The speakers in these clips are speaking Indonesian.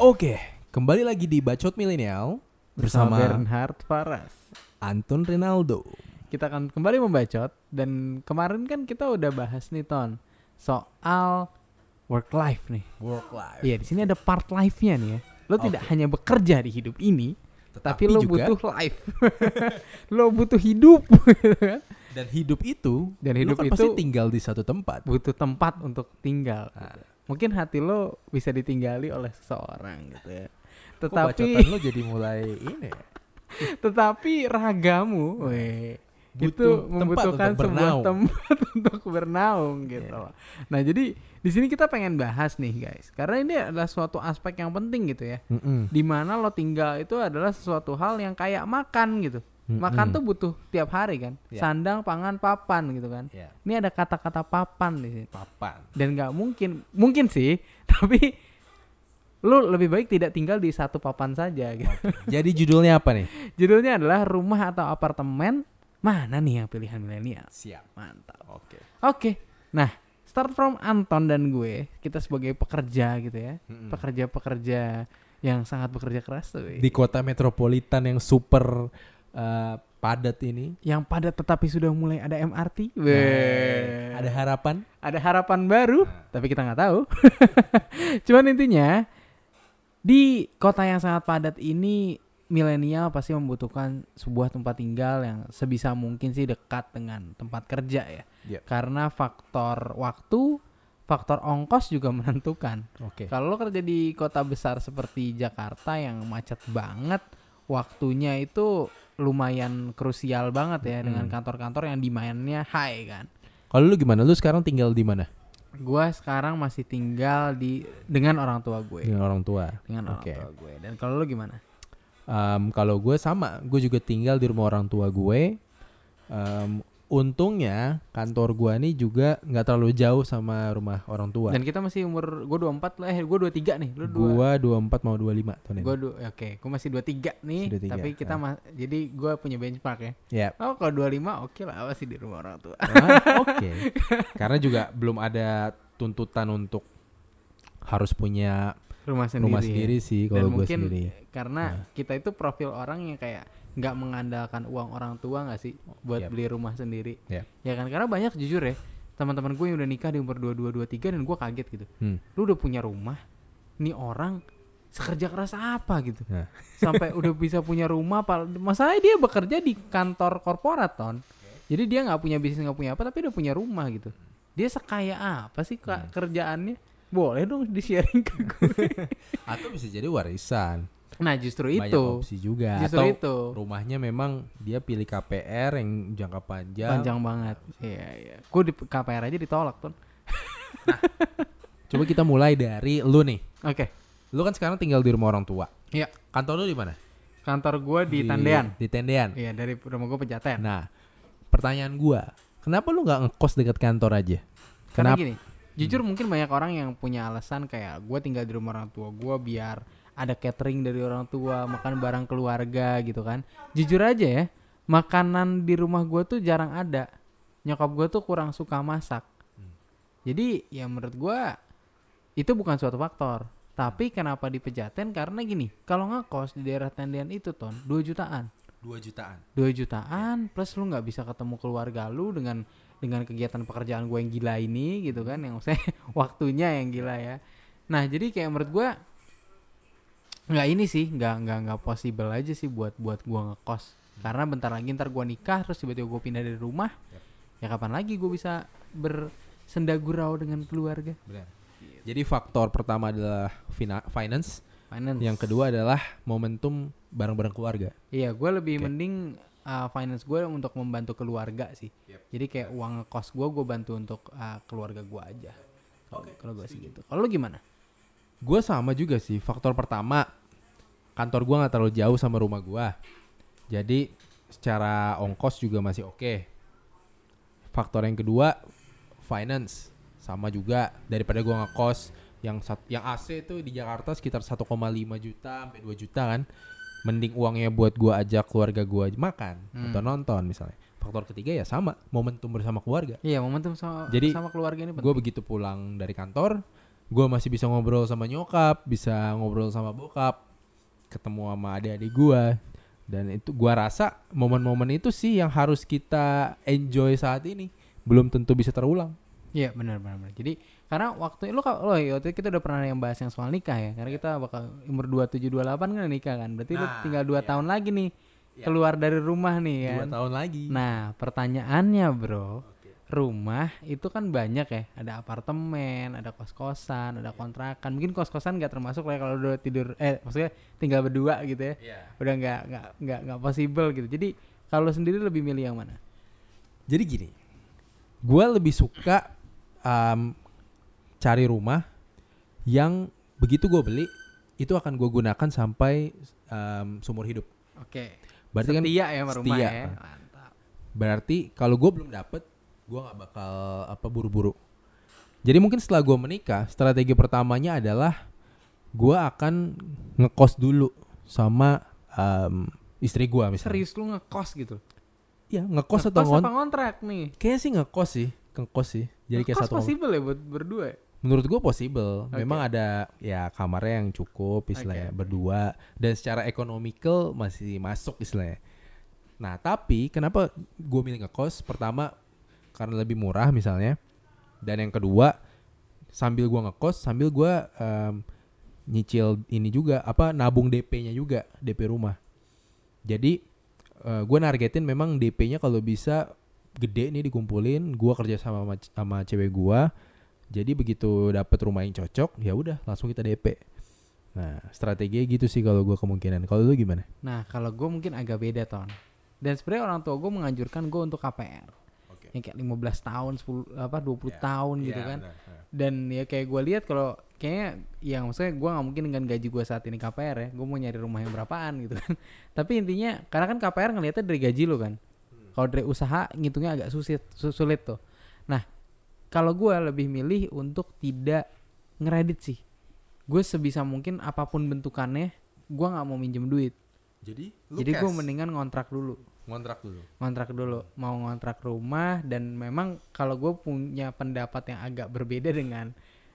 Oke, kembali lagi di Bacot Milenial bersama bersama Bernhard Faras. Anton Rinaldo. Kita akan kembali membacot dan kemarin kan kita udah bahas nih Ton soal work life nih. Work life. Iya, di sini ada part life-nya nih ya. Lo Oke. tidak hanya bekerja di hidup ini, tapi, lo juga- butuh life. lo butuh hidup dan hidup itu Dan lu hidup kan itu pasti tinggal di satu tempat. butuh tempat untuk tinggal. Nah. Gitu. Mungkin hati lo bisa ditinggali oleh seseorang gitu ya. Kok Tetapi bacotan lu jadi mulai ini ya? tetapi ragamu weh, itu Butuh membutuhkan untuk sebuah bernaung. tempat untuk bernaung gitu Iya. loh. Nah, jadi di sini kita pengen bahas nih, guys. Karena ini adalah suatu aspek yang penting gitu ya. Mm-mm. Di mana lo tinggal itu adalah sesuatu hal yang kayak makan gitu. Makan Mm-mm. tuh butuh tiap hari kan. Iya. Sandang, pangan, papan gitu kan. Ya, Ini ada kata-kata papan di sini. papan. Dan nggak mungkin, mungkin sih, tapi lu lebih baik tidak tinggal di satu papan saja gitu. Jadi judulnya apa nih? Judulnya adalah rumah atau apartemen mana nih yang pilihan milenial? Siap. Mantap. Oke. Oke. Nah, start from Anton dan gue, kita sebagai pekerja gitu ya. Mm-mm. Pekerja-pekerja yang sangat bekerja keras tuh. Di kota metropolitan yang super uh, padat ini, yang padat tetapi sudah mulai ada MRT. Nah, Weh. ada harapan. ada harapan baru, tapi kita nggak tahu. Cuman intinya di kota yang sangat padat ini milenial pasti membutuhkan sebuah tempat tinggal yang sebisa mungkin sih dekat dengan tempat kerja ya. Iya. Karena faktor waktu, faktor ongkos juga menentukan. Oke. Kalau lo kerja di kota besar seperti Jakarta yang macet banget, waktunya itu lumayan krusial banget ya dengan Mm-mm. kantor-kantor yang demandnya high kan. Kalau lu gimana? Lu sekarang tinggal di mana? Gua sekarang masih tinggal di dengan orang tua gue, Dengan orang tua. dengan orang Oke. tua gue. Dan kalau lo gimana? Um, kalau gue sama, gue juga tinggal di rumah orang tua gue. Um, untungnya kantor gue nih juga nggak terlalu jauh sama rumah orang tua. Dan kita masih umur gue 24 lah, eh gue 23 nih. Lu dua Gua 24 mau 25 tahun ini. Gue du- oke, gue masih 23 nih, Masih 23, tapi kita ah. jadi gue punya benchmark ya. Ya. Oh, kalau 25 oke lah, apa sih di rumah orang tua. Ah, Oke. Karena juga belum ada tuntutan untuk harus punya rumah sendiri. rumah ya. sendiri sih Dan kalau gue mungkin sendiri. karena Nah. kita itu profil orang yang kayak nggak mengandalkan uang orang tua nggak sih buat Yap. beli rumah sendiri. Yap. Ya kan karena banyak jujur ya teman-teman gue yang udah nikah di umur 22 23 dan gue kaget gitu. Hmm. Lu udah punya rumah, nih orang sekerja keras apa gitu. Nah. Sampai udah bisa punya rumah, pal- masalahnya dia bekerja di kantor korporat ton. Jadi dia nggak punya bisnis nggak punya apa tapi udah punya rumah gitu. Dia sekaya apa sih kak Hmm. kerjaannya? Boleh dong di sharing ke gue. Atau bisa jadi warisan. Nah justru Banyak itu. opsi juga. Justru Atau itu. rumahnya memang dia pilih KPR yang jangka panjang. Panjang banget. Iya iya. Gue di KPR aja ditolak ton. Coba kita mulai dari lu nih. Oke. Lu kan sekarang tinggal di rumah orang tua. Iya. Kantor lu di mana? Kantor gue di, Tandean. Di Tendean. Iya dari rumah gue Pejaten. Nah, pertanyaan gua, kenapa lu nggak ngekos dekat kantor aja? Karena Kenapa? gini, jujur mungkin banyak orang yang punya alasan kayak gue tinggal di rumah orang tua gue biar ada catering dari orang tua, makan barang keluarga gitu kan. Jujur aja ya, makanan di rumah gue tuh jarang ada. Nyokap gue tuh kurang suka masak. Jadi ya menurut gue itu bukan suatu faktor. Tapi kenapa di Pejaten? Karena gini, kalau ngekos di daerah Tendean itu ton 2 jutaan. 2 jutaan. 2 jutaan plus lu nggak bisa ketemu keluarga lu dengan dengan kegiatan pekerjaan gue yang gila ini gitu kan yang saya waktunya yang gila ya nah jadi kayak menurut gue nggak ini sih nggak nggak nggak possible aja sih buat buat gue ngekos karena bentar lagi ntar gue nikah terus tiba-tiba gue pindah dari rumah ya kapan lagi gue bisa bersenda gurau dengan keluarga Benar. Jadi faktor pertama adalah fina- finance, finance yang kedua adalah momentum bareng-bareng keluarga. Iya, gue lebih Oke. mending uh, finance gue untuk membantu keluarga sih. Jadi kayak uang kos gue, gue bantu untuk uh, keluarga gue aja. Oke, kalau gue sih gitu. Kalau lu gimana? Gue sama juga sih. Faktor pertama, kantor gua nggak terlalu jauh sama rumah gua. Jadi secara ongkos juga masih oke. Faktor yang kedua, finance sama juga daripada gua ngekos yang sat- yang AC tuh di Jakarta sekitar 1,5 juta sampai 2 juta kan. Mending uangnya buat gua ajak keluarga gua makan Hmm. atau nonton misalnya. Faktor ketiga ya sama, momentum bersama keluarga. Iya, momentum sama Jadi, sama keluarga ini Gue begitu pulang dari kantor, gue masih bisa ngobrol sama nyokap bisa ngobrol sama bokap ketemu sama adik-adik gue dan itu gua rasa momen-momen itu sih yang harus kita enjoy saat ini belum tentu bisa terulang Iya benar benar. Jadi karena waktu lu lo ya, waktu kita udah pernah yang bahas yang soal nikah ya. Karena kita bakal umur 27 28 kan nikah kan. Berarti lu Nah, tinggal 2 iya. tahun lagi nih Iya. keluar dari rumah nih dua kan. tahun lagi Nah, pertanyaannya, Bro. Rumah itu kan banyak ya. Ada apartemen, ada kos-kosan, ada kontrakan. Mungkin kos-kosan nggak termasuk lah ya kalau udah tidur eh maksudnya tinggal berdua gitu ya. Iya. Udah nggak nggak nggak nggak possible gitu. Jadi kalau lu sendiri lebih milih yang mana? Jadi gini, gue lebih suka um, cari rumah yang begitu gue beli itu akan gue gunakan sampai um, seumur hidup. Oke. Berarti kan Setia ya sama rumah setia. ya. Mantap. berarti kalau gue belum dapet, gue nggak bakal apa buru-buru. Jadi mungkin setelah gue menikah, strategi pertamanya adalah gue akan ngekos dulu sama um, istri gue misalnya. Serius lu ngekos gitu? Iya ngekos atau Ngekos apa kontrak nih? Kayaknya sih ngekos sih, ngekos sih. Jadi kayak Ngekos satu. possible ya buat berdua ya? Menurut gue possible. Oke. Memang ada ya kamarnya yang cukup istilahnya Oke. berdua dan secara economical masih masuk istilahnya. Nah tapi kenapa gue milih ngekos? Pertama karena lebih murah misalnya, dan yang kedua sambil gue ngekos sambil gue em, nyicil ini juga apa nabung DP-nya juga DP rumah. Jadi gue nargetin memang DP-nya kalau bisa gede nih dikumpulin, gue kerja sama sama, sama cewek gue. Jadi begitu dapat rumah yang cocok, ya udah langsung kita DP. Nah, strateginya gitu sih kalau gue kemungkinan. Kalau lu gimana? Nah kalau gue mungkin agak beda ton. Dan sebenarnya orang tua gue menganjurkan gue untuk KPR. Oke. Yang kayak 15 tahun, 10 apa 20 Ya, tahun gitu kan. Dan ya kayak gue lihat kalau kayaknya yang maksudnya gue nggak mungkin dengan gaji gue saat ini KPR ya. Gue mau nyari rumah yang berapaan gitu kan. Tapi intinya karena kan KPR ngelihatnya dari gaji lo kan. Kalau dari usaha ngitungnya agak sulit, su- sulit tuh. Nah kalau gue lebih milih untuk tidak ngeredit sih. Gue sebisa mungkin apa pun bentukannya, gue nggak mau minjem duit. Jadi, Jadi gue mendingan ngontrak dulu ngontrak dulu. ngontrak dulu mau ngontrak rumah dan memang kalau gue punya pendapat yang agak berbeda dengan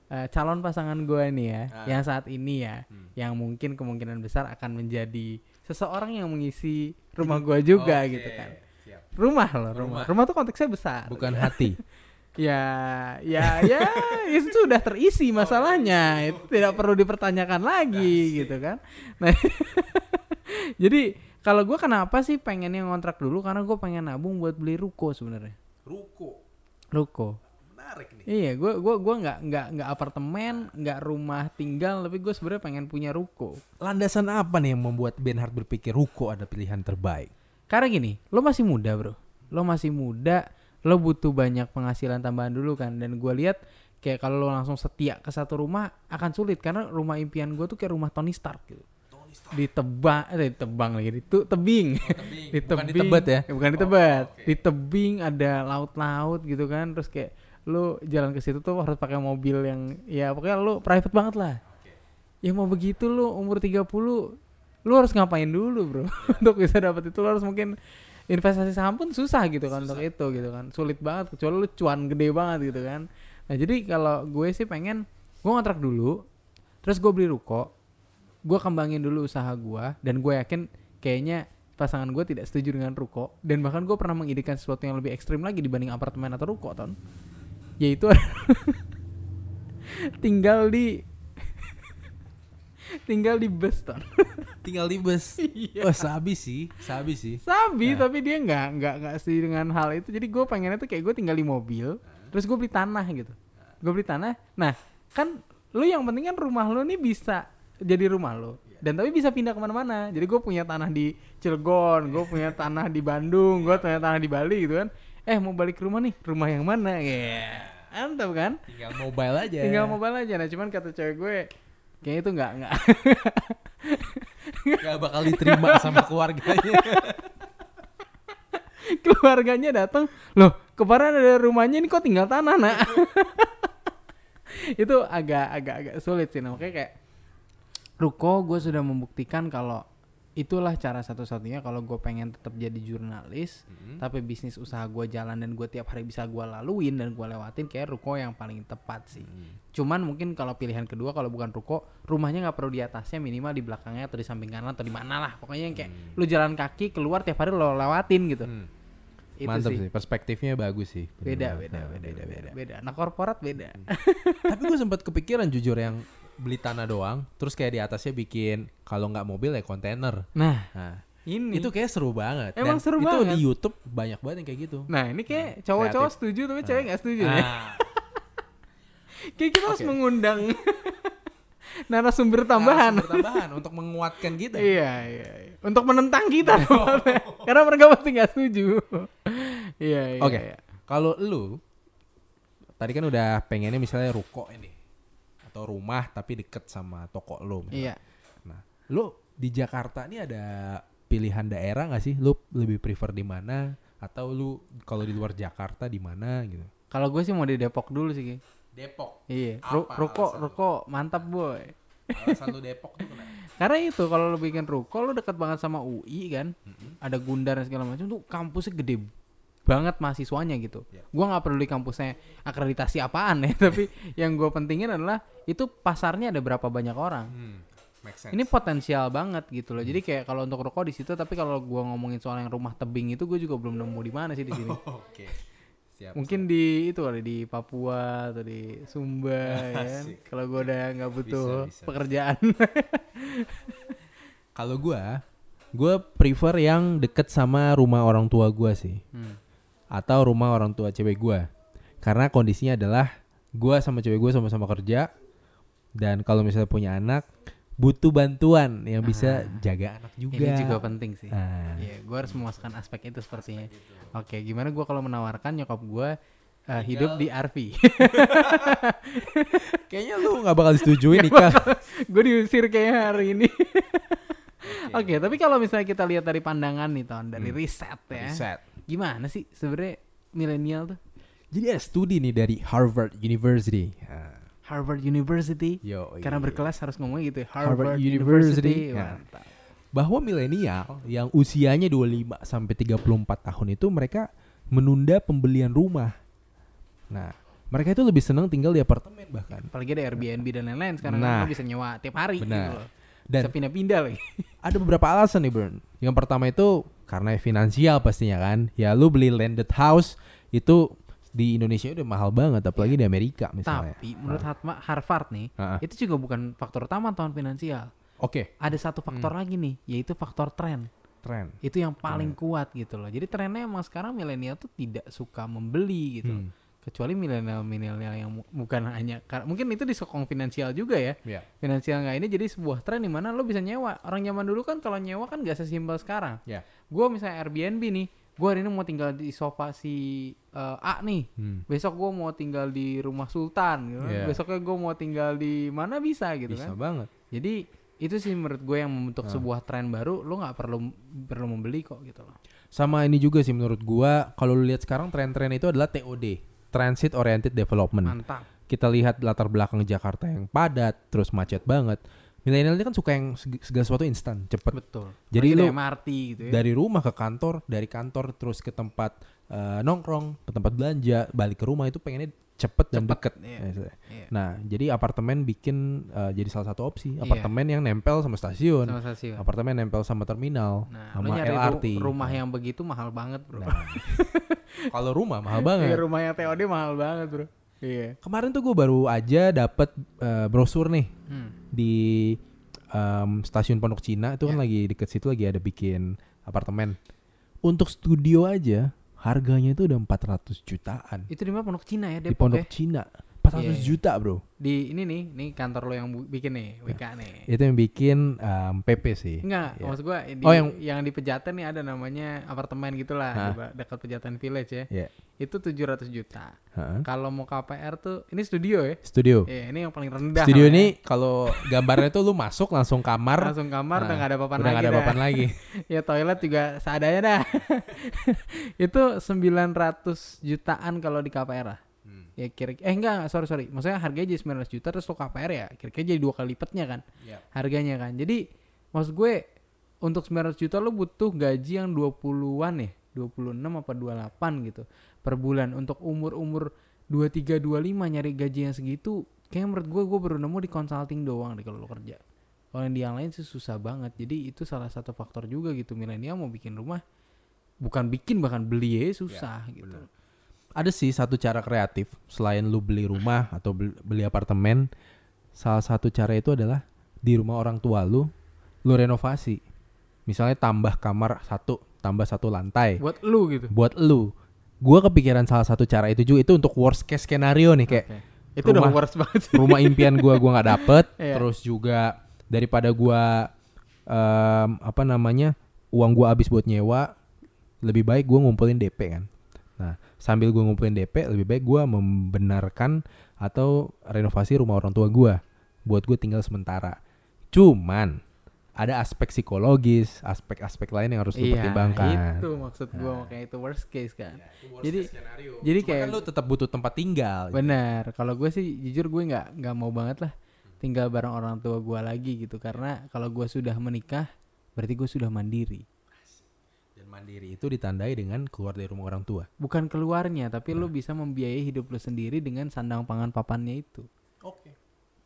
eh, calon pasangan gue nih ya Ah. yang saat ini ya Hmm. yang mungkin kemungkinan besar akan menjadi seseorang yang mengisi rumah gue juga gitu kan rumah loh rumah Rumah. rumah tuh konteksnya besar Bukan hati. ya ya ya itu sudah terisi masalahnya itu tidak perlu dipertanyakan lagi gitu kan nah jadi kalau gue kenapa sih pengennya ngontrak dulu? Karena gue pengen nabung buat beli ruko sebenarnya. Ruko. ruko. Menarik nih. iya gue gua gua nggak nggak nggak apartemen nggak rumah tinggal tapi gue sebenarnya pengen punya ruko. Landasan apa nih yang membuat Ben Hart berpikir Ruko ada pilihan terbaik? karena gini lo masih muda bro. Lo masih muda lo butuh banyak penghasilan tambahan dulu kan. Dan gue lihat kayak kalau lo langsung setia ke satu rumah akan sulit. Karena rumah impian gue tuh kayak rumah Tony Stark gitu ditebang eh ditebang lagi itu tebing. Di Bukan tebing ditebet ya? bukan ditebet. Di tebing ada laut-laut gitu kan terus kayak lu jalan ke situ tuh harus pakai mobil yang ya pokoknya lu private banget lah. Ya mau begitu lu umur 30 lu harus ngapain dulu bro? Untuk bisa dapat itu lu harus mungkin investasi saham pun susah gitu kan untuk itu gitu kan. Sulit banget kecuali lu cuan gede banget gitu kan. Nah jadi kalau gue sih pengen gue ngontrak dulu terus gue beli ruko gue kembangin dulu usaha gue dan gue yakin kayaknya pasangan gue tidak setuju dengan ruko dan bahkan gue pernah mengidekan sesuatu yang lebih ekstrim lagi dibanding apartemen atau ruko ton yaitu tinggal di tinggal di bus ton Tinggal di bus. Iya. Oh, sabi sih, sabi sih. sabi Nah. tapi dia nggak nggak nggak setuju dengan hal itu jadi gue pengennya tuh kayak gue tinggal di mobil terus gue beli tanah gitu gue beli tanah nah kan lu yang penting kan rumah lu nih bisa jadi rumah lu dan tapi bisa pindah ke mana-mana. Jadi gue punya tanah di Cilegon gue punya tanah di Bandung gue punya tanah di Bali gitu kan. Eh mau balik ke rumah nih? Rumah yang mana? Ya mantap kan? Tinggal mobile aja. tinggal mobile aja. Nah cuman kata cewek gue kayaknya itu nggak nggak. Gak bakal diterima sama keluarganya. keluarganya datang loh kemarin ada rumahnya ini kok tinggal tanah nak? Itu agak agak agak sulit sih. Nah, makanya kayak ruko gue sudah membuktikan kalau itulah cara satu-satunya kalau gue pengen tetap jadi jurnalis Hmm. tapi bisnis usaha gue jalan dan gue tiap hari bisa gue laluin dan gue lewatin kayak ruko yang paling tepat sih Hmm. cuman mungkin kalau pilihan kedua kalau bukan ruko rumahnya nggak perlu di atasnya minimal di belakangnya atau di samping kanan atau di mana lah pokoknya yang kayak lu jalan kaki keluar tiap hari lo lewatin gitu Hmm. itu Mantap sih sih. perspektifnya bagus sih. beda beda beda Nah, beda beda beda anak korporat beda Tapi gue sempat kepikiran jujur yang beli tanah doang, terus kayak di atasnya bikin kalau nggak mobil ya kontainer. nah Nah, ini itu kayak seru banget. Emang seru itu banget. di YouTube banyak banget yang kayak gitu. nah ini kayak cowok-cowok kreatif. setuju tapi cewek nggak setuju ya Nah, kayak kita harus Oke. mengundang narasumber tambahan narasumber tambahan untuk menguatkan kita. iya, iya, iya. Untuk menentang kita. Karena mereka pasti nggak setuju. iya, iya. Oke. iya. Kalau lu tadi kan udah pengennya misalnya ruko ini atau rumah tapi deket sama toko lu. misalnya. Iya. Nah, lu di Jakarta ini ada pilihan daerah nggak sih? Lu lebih prefer di mana? Atau lu kalau di luar Jakarta di mana gitu? Kalau gue sih mau di Depok dulu sih. Depok. Iya. Apa Ru- ruko, ruko, mantap boy. Alasan lu Depok tuh kenapa? Karena itu kalau lu bikin ruko, lu dekat banget sama UI kan. Ada Gundar dan segala macam tuh kampusnya gede banget mahasiswanya gitu. Iya. Gua nggak perlu di kampusnya akreditasi apaan ya, tapi yang gue pentingin adalah itu pasarnya ada berapa banyak orang. Hmm, make sense. Ini potensial banget gitu loh. Jadi kayak kalau untuk rokok di situ, tapi kalau gua ngomongin soal yang rumah tebing itu gue juga belum nemu di mana sih di sini. Oke. Siap. Mungkin di itu kali di Papua atau di Sumba ya kan. Kalau gua udah nggak butuh Bisa, bisa. pekerjaan. Kalau gua, gua prefer yang deket sama rumah orang tua gua sih. Hmm. Atau rumah orang tua cewek gua. Karena kondisinya adalah gua sama cewek gua sama-sama kerja dan kalau misalnya punya anak butuh bantuan yang bisa jaga anak juga. Ini juga penting sih. Ah. Iya, gua harus memuaskan aspek itu sepertinya. Oke, gimana gua kalau menawarkan nyokap gua eh, hidup di RV? Kayaknya lu nggak bakal disetujuin nikah. gue diusir kayaknya hari ini. Oke, tapi kalau misalnya kita lihat dari pandangan nih ton, dari riset ya, Riset. Gimana sih sebenarnya milenial tuh? Jadi ada studi nih dari Harvard University. Ah, Harvard University. Yo, Karena iya. berkelas harus ngomong gitu ya. Harvard Harvard, University. University. Mantap. bahwa milenial yang usianya 25 sampai 34 tahun itu mereka menunda pembelian rumah. Nah, mereka itu lebih senang tinggal di apartemen bahkan. Apalagi ada Airbnb dan lain-lain sekarang Nah. bisa nyewa tiap hari Benar. gitu loh. Dan bisa pindah-pindah lagi. ada beberapa alasan nih, Burn. Yang pertama itu karena finansial pastinya kan. Ya lu beli landed house itu di Indonesia udah mahal banget apalagi di Amerika misalnya. Tapi menurut Hatma- Harvard nih, ah. itu juga bukan faktor utama tahun finansial. Oke, Ada satu faktor Hmm. lagi nih, yaitu faktor tren. tren. Itu yang paling kuat gitu loh. Jadi trennya emang sekarang milenial tuh tidak suka membeli gitu. Hmm. Kecuali milenial-milenial yang bukan hanya kar- mungkin itu disokong finansial juga ya. Ya. Finansial nggak ini jadi sebuah tren di mana lo bisa nyewa. Orang zaman dulu kan kalau nyewa kan gak sesimpel sekarang. Ya. Gue misalnya Airbnb nih, gue hari ini mau tinggal di sofa si eh, A nih. Hmm. Besok gue mau tinggal di rumah Sultan gitu. kan. Iya. Besoknya gue mau tinggal di mana bisa gitu Bisa kan. banget. Jadi itu sih menurut gue yang membentuk Ah. sebuah tren baru. Lo nggak perlu perlu membeli kok gitu loh. Sama ini juga sih menurut gua kalau lu lihat sekarang tren-tren itu adalah TOD, Transit Oriented Development. Mantap. Kita lihat latar belakang Jakarta yang padat, terus macet banget. Milenial ini kan suka yang seg- segala sesuatu instan, cepet. Betul. Jadi lu MRT gitu ya. Dari rumah ke kantor, dari kantor terus ke tempat eh, nongkrong, ke tempat belanja, balik ke rumah itu pengennya cepet dan Cepet, deket. iya. Eh, Iya. Nah, jadi apartemen bikin eh, jadi salah satu opsi. Iya. Apartemen yang nempel sama stasiun, Sama stasiun. apartemen nempel sama terminal, Nah, sama LRT. rumah yang begitu mahal banget, Bro. Nah, kalau rumah mahal Iya, banget. rumah yang TOD mahal banget, Bro. Iya. Kemarin tuh gue baru aja dapet eh, brosur nih Hmm. di em, stasiun Pondok Cina itu kan Ya. lagi deket situ lagi ada bikin apartemen. Untuk studio aja harganya itu udah 400 jutaan Itu di mana Pondok Cina ya, di Depok Pondok ya? Cina. 400 Iya, iya. juta, Bro. Di ini nih, nih kantor lo yang bikin nih, WK nih. Itu yang bikin em, PP sih. Enggak, Iya. maksud gua di, Oh, yang- yang di Pejaten nih ada namanya apartemen gitulah dekat Pejaten Village ya. Iya. Itu 700 juta. Kalau mau KPR tuh ini studio ya. Studio. Iya, ini yang paling rendah. Studio ya. ini kalau gambarnya tuh lu masuk langsung kamar langsung kamar udah Nah, gak ada papan udah lagi. ada papan lagi. ya toilet juga seadanya dah. itu 900 jutaan kalau di KPR lah. Ya kira eh enggak, sorry sorry. Maksudnya harganya jadi 900 juta terus lo KPR ya kira-kira jadi dua kali lipatnya kan Iya. harganya kan. Jadi maksud gue untuk 900 juta lu butuh gaji yang 20-an ya 26 apa 28 gitu per bulan untuk umur-umur 23 25 nyari gaji yang segitu kayak menurut gue gue baru nemu di consulting doang deh kalau lo kerja kalau yang di yang lain sih susah banget jadi itu salah satu faktor juga gitu milenial mau bikin rumah bukan bikin bahkan beli ya susah gitu Ada sih satu cara kreatif selain lu beli rumah atau bel- beli apartemen. Salah satu cara itu adalah di rumah orang tua lu, lu renovasi. Misalnya tambah kamar satu, tambah satu lantai. buat lu gitu Buat lu. Gua kepikiran salah satu cara itu juga itu untuk worst case scenario nih kayak Oke. itu udah rumah- worst banget sih rumah impian gua gua nggak dapet. Iya. Terus juga daripada gua em, apa namanya uang gua habis buat nyewa, lebih baik gua ngumpulin DP kan. Nah sambil gua ngumpulin DP, lebih baik gua membenarkan atau renovasi rumah orang tua gua buat gue tinggal sementara. Cuman ada aspek psikologis, aspek-aspek lain yang harus Iya, itu maksud gua makanya itu worst case kan. Jadi jadi Cuma kayak kan lu tetap butuh tempat tinggal. benar. Kalau gue sih jujur gue nggak nggak mau banget lah tinggal bareng orang tua gua lagi gitu karena kalau gua sudah menikah berarti gue sudah mandiri. Mandiri itu ditandai dengan keluar dari rumah orang tua. Bukan keluarnya tapi lu bisa membiayai hidup lu sendiri dengan sandang pangan papannya itu. Oke.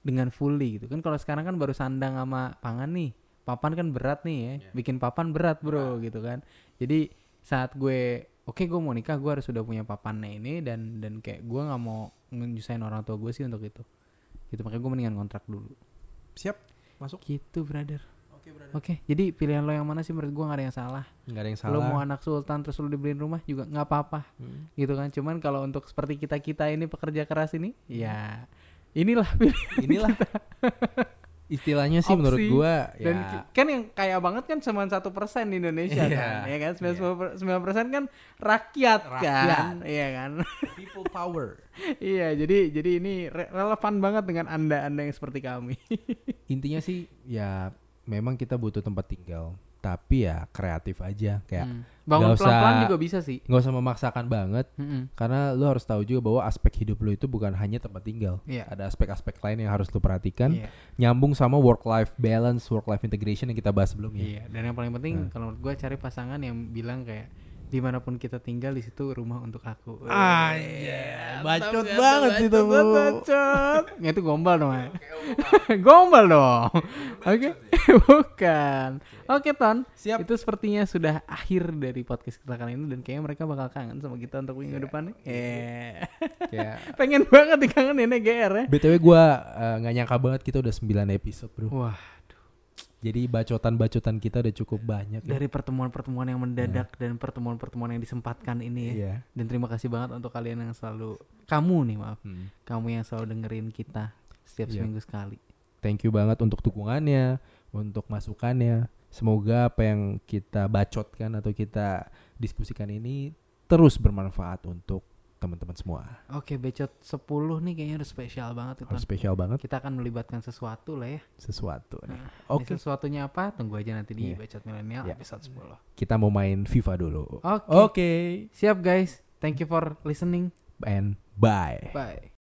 Dengan fully gitu kan kalau sekarang kan baru sandang sama pangan nih. Papan kan berat nih ya. Bikin papan berat, Bro, gitu kan. Jadi saat gue oke gue mau nikah gue harus sudah punya papannya ini dan dan kayak gue nggak mau nyusahin orang tua gue sih untuk itu gitu makanya gue mendingan kontrak dulu Siap. Masuk. gitu brother Oke, oke jadi pilihan lo yang mana sih? Menurut gue gak ada yang salah. Enggak ada yang lo mau salah. anak sultan terus lo dibeliin rumah juga nggak apa-apa Hmm. gitu kan? Cuman kalau untuk seperti kita kita ini pekerja keras ini ya inilah pilihan Inilah istilahnya sih Opsi. menurut gua dan ya. kan yang kaya banget kan cuma satu persen di Indonesia Iya, kan ya kan? Sembilan persen kan rakyat, kan? Rakyat. iya kan? People power. iya jadi jadi ini re- relevan banget dengan anda anda yang seperti kami. Intinya sih ya memang kita butuh tempat tinggal, tapi ya kreatif aja kayak Hmm. bangun nggak pelan pelan usah- juga bisa sih nggak usah memaksakan banget Mm-mm. karena lu harus tahu juga bahwa aspek hidup lu itu bukan hanya tempat tinggal. Iya. Ada aspek-aspek lain yang harus lu perhatikan, Iya. nyambung sama work life balance, work life integration yang kita bahas sebelumnya. Iya, dan yang paling penting Nah. kalau menurut gue cari pasangan yang bilang kayak di mana pun kita tinggal di situ rumah untuk aku. Ah, iya, bacot banget sih itu, Bu. Bacot. Ya, itu gombal dong. ya. gombal dong. Oke, bukan. Oke Ton, Siap. itu sepertinya sudah akhir dari podcast kita kali ini dan kayaknya mereka bakal kangen sama kita untuk minggu depan. Iya. Kayak Pengen banget dikangenin ya GR ya. BTW gua eh, nggak nyangka banget kita udah 9 episode, Bro. Wah, Jadi bacotan-bacotan kita udah cukup banyak ya. dari pertemuan-pertemuan yang mendadak dan pertemuan-pertemuan yang disempatkan ini ya. Iya. Dan terima kasih banget untuk kalian yang selalu kamu nih maaf, Hmm. kamu yang selalu dengerin kita setiap Iya. seminggu sekali. Thank you banget untuk dukungannya, untuk masukannya. Semoga apa yang kita bacotkan atau kita diskusikan ini terus bermanfaat untuk teman-teman semua. Oke, becot 10 nih kayaknya harus spesial banget itu. Harus spesial banget Kita akan melibatkan sesuatu lah ya. sesuatu. nih. Nah, Oke. ini sesuatunya apa? Tunggu aja nanti di Iya. Becot Milenial Iya. episode 10. Kita mau main FIFA dulu. Oke. Oke. Siap guys. Thank you for listening. And bye. Bye.